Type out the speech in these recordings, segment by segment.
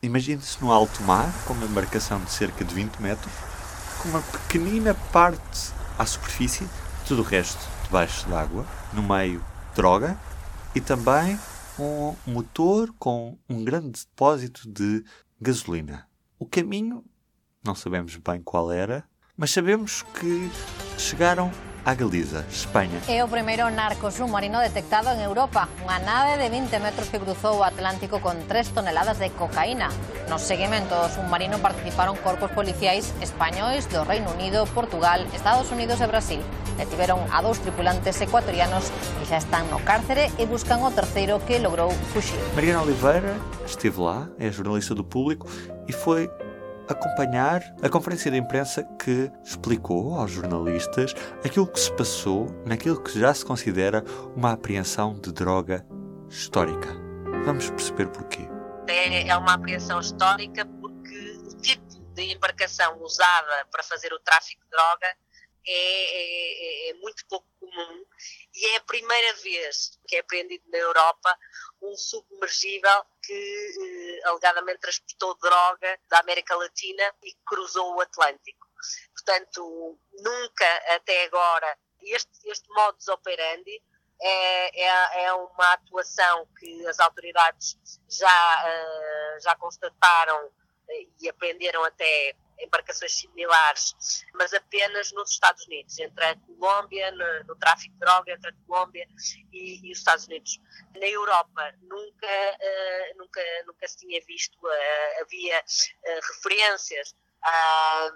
Imagine-se no alto mar, com uma embarcação de cerca de 20 metros, com uma pequenina parte à superfície, tudo o resto debaixo d'água, no meio droga e também um motor com um grande depósito de gasolina. O caminho, não sabemos bem qual era, mas sabemos que chegaram a Galiza, España. É o primeiro narco submarino detectado en Europa. Unha nave de 20 metros que cruzou o Atlántico con 3 toneladas de cocaína. No seguimento do submarino participaron corpos policiais españois do Reino Unido, Portugal, Estados Unidos e Brasil. Detiveron a dous tripulantes ecuatorianos que xa están no cárcere e buscan o terceiro que logrou fuxir. Mariana Oliveira esteve lá, é jornalista do público e foi acompanhar a conferência de imprensa que explicou aos jornalistas aquilo que se passou naquilo que já se considera uma apreensão de droga histórica. Vamos perceber porquê. É, é uma apreensão histórica porque o tipo de embarcação usada para fazer o tráfico de droga é, é, é, muito pouco comum e é a primeira vez que é apreendido na Europa um submergível que eh, alegadamente transportou droga da América Latina e cruzou o Atlântico. Portanto, nunca até agora este, este modus operandi é, é, é, uma atuação que as autoridades já, uh, já constataram e aprenderam até embarcações similares, mas apenas nos Estados Unidos, entre a Colômbia, no, no tráfico de droga entre a Colômbia e, e, os Estados Unidos. Na Europa nunca, uh, nunca, nunca se tinha visto, uh, havia uh, referências à,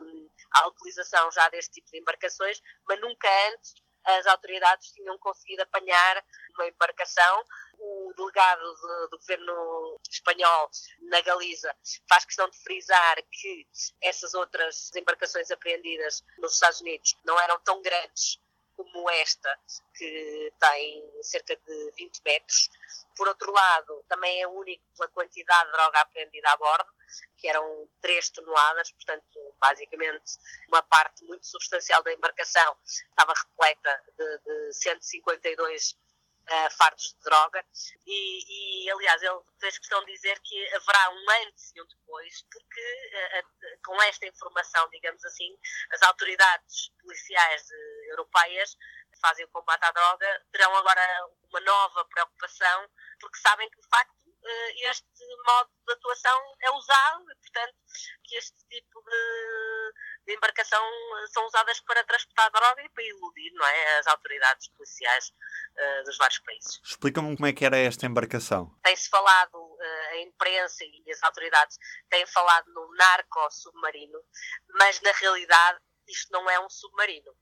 à utilização já deste tipo de embarcações, mas nunca antes as autoridades tinham conseguido apanhar uma embarcação. O delegado de, do governo espanhol na Galiza faz questão de frisar que essas outras embarcações apreendidas nos Estados Unidos não eram tão grandes como esta, que tem cerca de 20 metros. Por outro lado, também é único pela quantidade de droga apreendida a bordo, que eram 3 toneladas, portanto, basicamente, uma parte muito substancial da embarcação estava repleta de, de 152 Uh, fardos de droga. E, e, aliás ele fez questão de dizer que haverá um antes e um depois porque uh, com esta informação, digamos assim, as autoridades policiais europeias que fazem o combate à droga terão agora uma nova preocupação porque sabem que de facto eh, este modo de atuação é usado e, portanto, que este tipo de, de, embarcação são usadas para transportar droga e para iludir não é, as autoridades policiais uh, dos vários países. Explica-me como é que era esta embarcação. Tem-se falado, uh, a imprensa e as autoridades têm falado no narco-submarino, mas na realidade isto não é um submarino.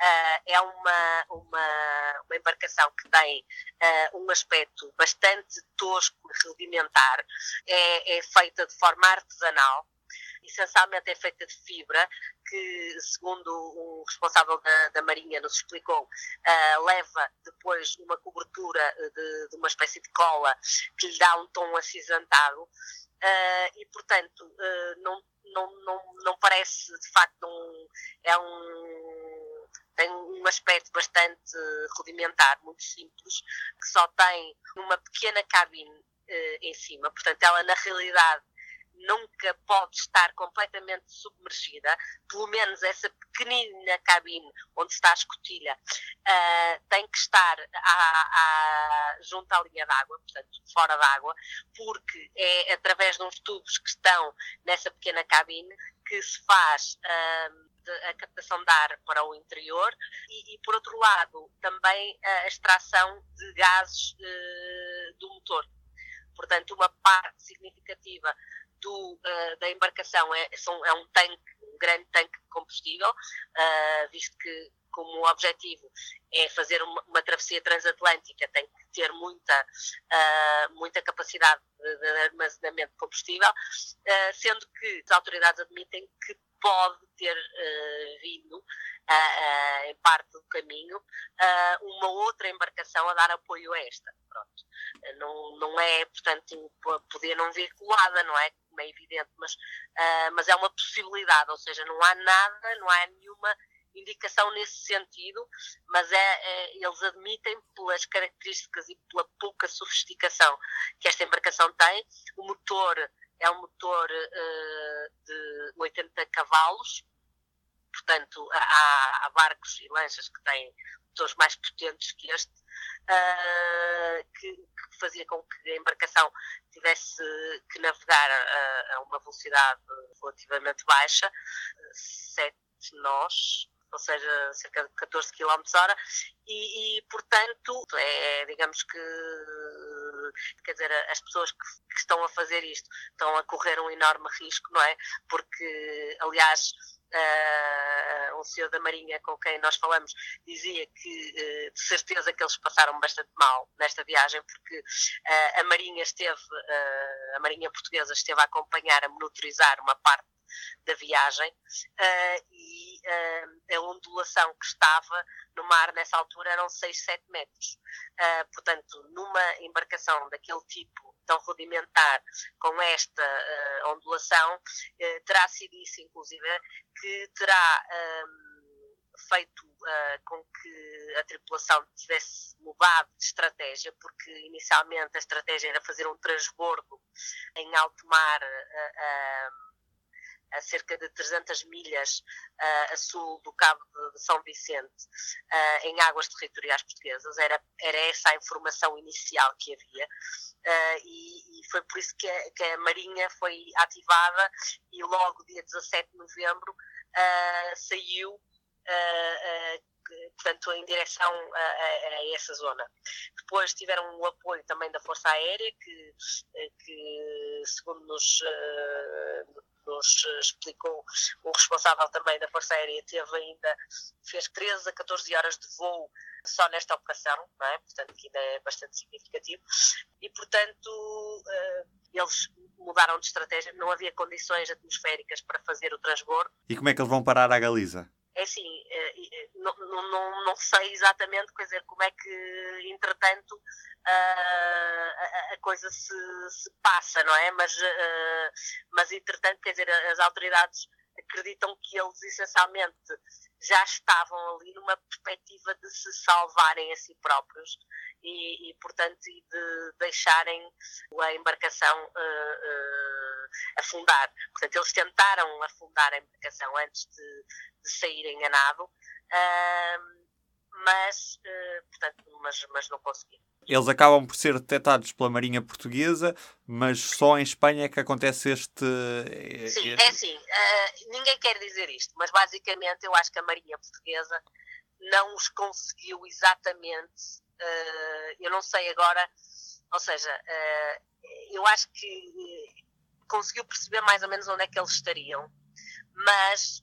Uh, é uma, uma, uma, embarcação que tem uh, um aspecto bastante tosco e rudimentar, é, é, feita de forma artesanal, essencialmente é feita de fibra, que, segundo o responsável da, da Marinha nos explicou, uh, leva depois uma cobertura de, de, uma espécie de cola que lhe dá um tom acinzentado. e, portanto, não, não, não, não parece, de facto, um, é um tem um aspecto bastante rudimentar, muito simples, que só tem uma pequena cabine uh, em cima. Portanto, ela na realidade nunca pode estar completamente submergida, pelo menos essa pequenina cabine onde está a escotilha uh, tem que estar à, à, junto à linha d'água, portanto fora d'água, porque é através de uns tubos que estão nessa pequena cabine que se faz uh, a captação de ar para o interior e, e por outro lado, também a extração de gases uh, do motor. Portanto, uma parte significativa do, uh, da embarcação. É, são, é, um tanque, um grande tanque de combustível, uh, visto que como objetivo é fazer uma, uma, travessia transatlântica, tem que ter muita, uh, muita capacidade de, de, armazenamento de combustível, sendo que as autoridades admitem que pode ter uh, vindo, em parte do caminho, uma outra embarcação a dar apoio a esta. Pronto. Não, não é, portanto, poder não vir colada, não é? Como é evidente, mas, mas é uma possibilidade, ou seja, não há nada, não há nenhuma indicação nesse sentido, mas é, é, eles admitem pelas características e pela pouca sofisticação que esta embarcação tem, o motor é um motor uh, de 80 cavalos, portanto há, há, barcos e lanchas que têm motores mais potentes que este, uh, que, que, fazia com que a embarcação tivesse que navegar a, a uma velocidade relativamente baixa, sete nós, ou seja, cerca de 14 km hora, e, e, portanto, é, digamos que, quer dizer, as pessoas que, que, estão a fazer isto estão a correr um enorme risco, não é? Porque, aliás, uh, um senhor da Marinha com quem nós falamos dizia que, uh, de certeza, que eles passaram bastante mal nesta viagem, porque uh, a Marinha esteve, a Marinha Portuguesa esteve a acompanhar, a monitorizar uma parte da viagem uh, e uh, a ondulação que estava no mar nessa altura eram 6, 7 metros. Uh, portanto, numa embarcação daquele tipo tão rudimentar, com esta ondulação, terá sido isso, inclusive, que terá feito uh, com que a tripulação tivesse mudado de estratégia, porque inicialmente a estratégia era fazer um transbordo em alto mar uh, uh, a cerca de 300 milhas uh, a sul do Cabo de, São Vicente, uh, em águas territoriais portuguesas. Era, era essa a informação inicial que havia. Uh, e, e, foi por isso que a, que a, Marinha foi ativada e logo dia 17 de novembro saiu portanto, em direção a, a, a, essa zona. Depois tiveram o apoio também da Força Aérea, que, que segundo nos, nos explicou o responsável também da Força Aérea, teve ainda, fez 13 a 14 horas de voo só nesta operação, não é? portanto, que ainda é bastante significativo, e portanto eh, eles mudaram de estratégia, não havia condições atmosféricas para fazer o transbordo. E como é que eles vão parar à Galiza? É assim, eh, eh, não, não, não sei exatamente dizer, como é que, entretanto, a, a, coisa se, se, passa, não é? Mas, mas, entretanto, quer dizer, as autoridades acreditam que eles essencialmente já estavam ali numa perspectiva de se salvarem a si próprios e, e portanto, de deixarem a embarcação uh, uh, afundar. Portanto, eles tentaram afundar a embarcação antes de, de saírem a nado, uh, mas, portanto, mas, mas não conseguiram. Eles acabam por ser detectados pela Marinha Portuguesa, mas só em Espanha é que acontece este. Sim, este... é assim. Uh, ninguém quer dizer isto, mas basicamente eu acho que a Marinha Portuguesa não os conseguiu exatamente. Uh, eu não sei agora, ou seja, uh, eu acho que conseguiu perceber mais ou menos onde é que eles estariam, mas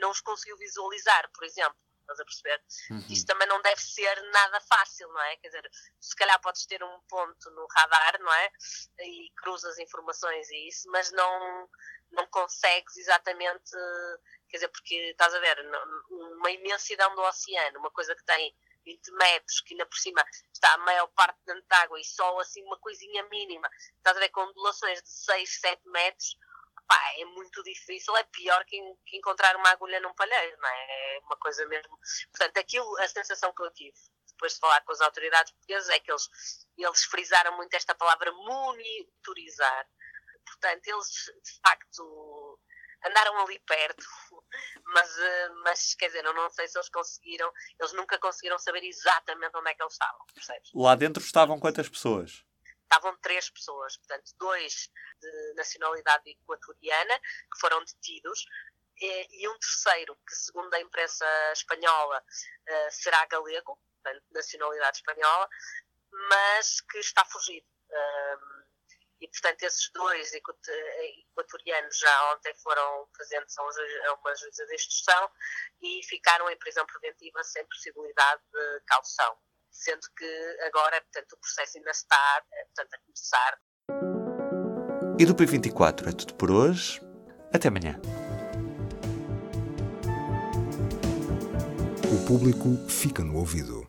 não os conseguiu visualizar, por exemplo estás a perceber? Uhum. Isto também não deve ser nada fácil, não é? Quer dizer, se calhar podes ter um ponto no radar, não é? E cruzas informações e isso, mas não, não consegues exatamente, quer dizer, porque estás a ver, uma imensidão do oceano, uma coisa que tem 20 metros, que ainda por cima está a maior parte dentro de água e só assim uma coisinha mínima, estás a ver com ondulações de 6, 7 metros, pá, é muito difícil, é pior que, que, encontrar uma agulha num palheiro, não é? É uma coisa mesmo. Portanto, aquilo, a sensação que eu tive depois de falar com as autoridades portuguesas é que eles, eles frisaram muito esta palavra monitorizar. Portanto, eles de facto andaram ali perto, mas, eh, mas quer dizer, eu não sei se eles conseguiram, eles nunca conseguiram saber exatamente onde é que eles estavam, percebes? Lá dentro estavam quantas pessoas? Estavam três pessoas, portanto, dois de nacionalidade equatoriana, que foram detidos, e, um terceiro, que segundo a imprensa espanhola uh, será galego, portanto, nacionalidade espanhola, mas que está fugido. E, portanto, esses dois equatorianos já ontem foram presentes a uma juíza de instrução e ficaram em prisão preventiva sem possibilidade de caução sendo que agora portanto, o processo ainda está eh, portanto, a começar. E do P24 é tudo por hoje. Até amanhã. O público fica no ouvido.